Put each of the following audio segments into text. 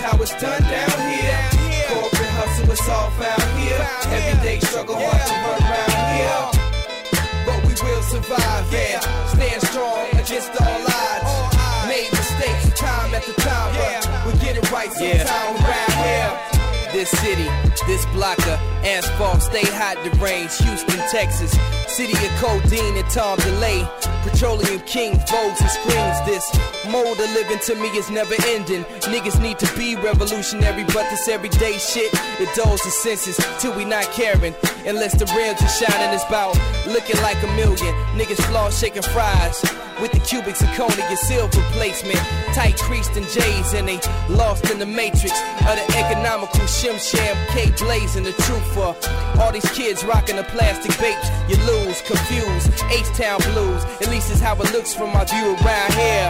how it's done down here. Corporate hustle, it's all found here. Everyday struggle, hard to run around here. But we will survive, yeah. Stand strong against all odds. Made mistakes time after time, but we get it right sometime around here. This city, this blocker, asphalt, stay hot, the range, Houston, Texas. City of codeine and Tom DeLay. Petroleum King, Vogues and screens. This mode of living to me is never ending. Niggas need to be revolutionary, but this everyday shit, it dulls the senses till we not caring. Unless the rims are shining, it's about looking like a million. Niggas flaw shaking fries with the cubic zirconia silver placement. Tight creased and J's and they lost in the matrix of the economical shim sham cake blazing the truth for all these kids rocking the plastic vapes. You lose, confused, H-Town blues. At least it's how it looks from my view around here.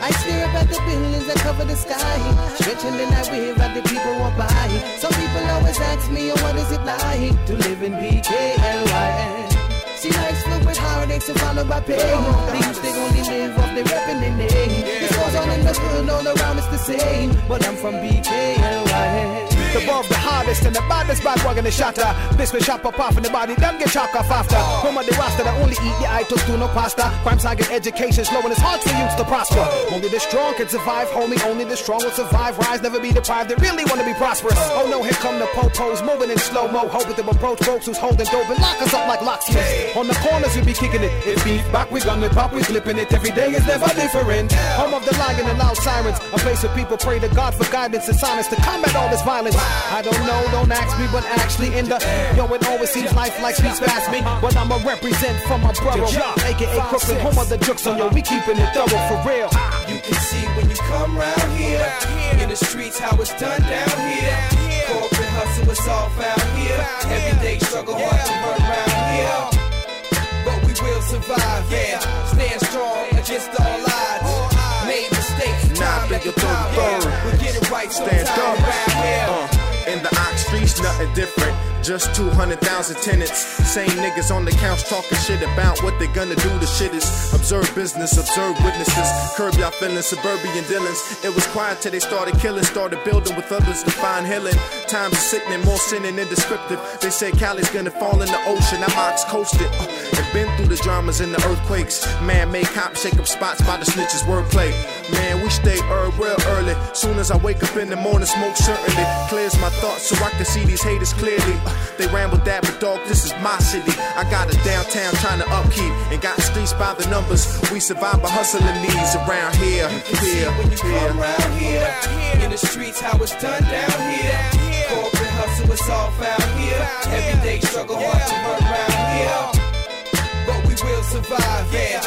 I stare up at the buildings that cover the sky, stretching the night wave at the people walk by. Some people always ask me, oh, what is it like to live in BKLY? See, life's filled with heartaches and followed by pain. They only live off their rep and their name. This goes on in the hood, all around it's the same. But I'm from BKLY. The above the hardest and the baddest bad wagon the shatter. This will chop up off in the body, then get chalk off after. Home of the roster that only eat your items, do no pasta. Crime side get education slow and it's hard for youths to prosper. Only the strong can survive, homie. Only the strong will survive. Rise, never be deprived. They really want to be prosperous. Oh no, here come the popos moving in slow mo, hoping to approach folks who's holding dope and lock us up like locksmiths. On the corners we be kicking it. If beef back, we gun it pop, we flipping it. Every day is never different. Home of the lion and loud sirens. A place where people pray to God for guidance and silence to combat all this violence. I don't know, don't ask me, but actually in the yo, it always seems life like speaks past me. But I'ma represent for my borough, aka Crooklyn, home of the jokes on yo, we keeping it thorough for real. You can see when you come round here in the streets how it's done down here. Corporate hustle, it's all found here. Everyday struggle, hard to run around here. But we will survive, yeah. Stand strong against all odds. Made mistakes, time after time, yeah. We get it right Stand sometime up. around here. Uh. Streets, nothing different. Just 200,000 tenants. Same niggas on the couch talking shit about what they gonna do. The shit is observe business, observe witnesses. Curb y'all feelings, suburban dealings. It was quiet till they started killing, started building with others to find healing. Times are sickening, more sinning and descriptive. They say Cali's gonna fall in the ocean. I'm Ox coasted. Uh, and been through the dramas and the earthquakes. Man made cops shake up spots by the snitches wordplay. Man, we stay herb real early. Soon as I wake up in the morning, smoke certainly clears my thoughts so I can see these haters clearly. Uh, they ramble that, but dog, this is my city. I got a downtown trying to upkeep and got streets by the numbers. We survive by hustling these around here. Here, when you here. come round here in the streets how it's done down here. Corporate hustle, it's all found here. Everyday struggle, hard to run around here. But we will survive, yeah.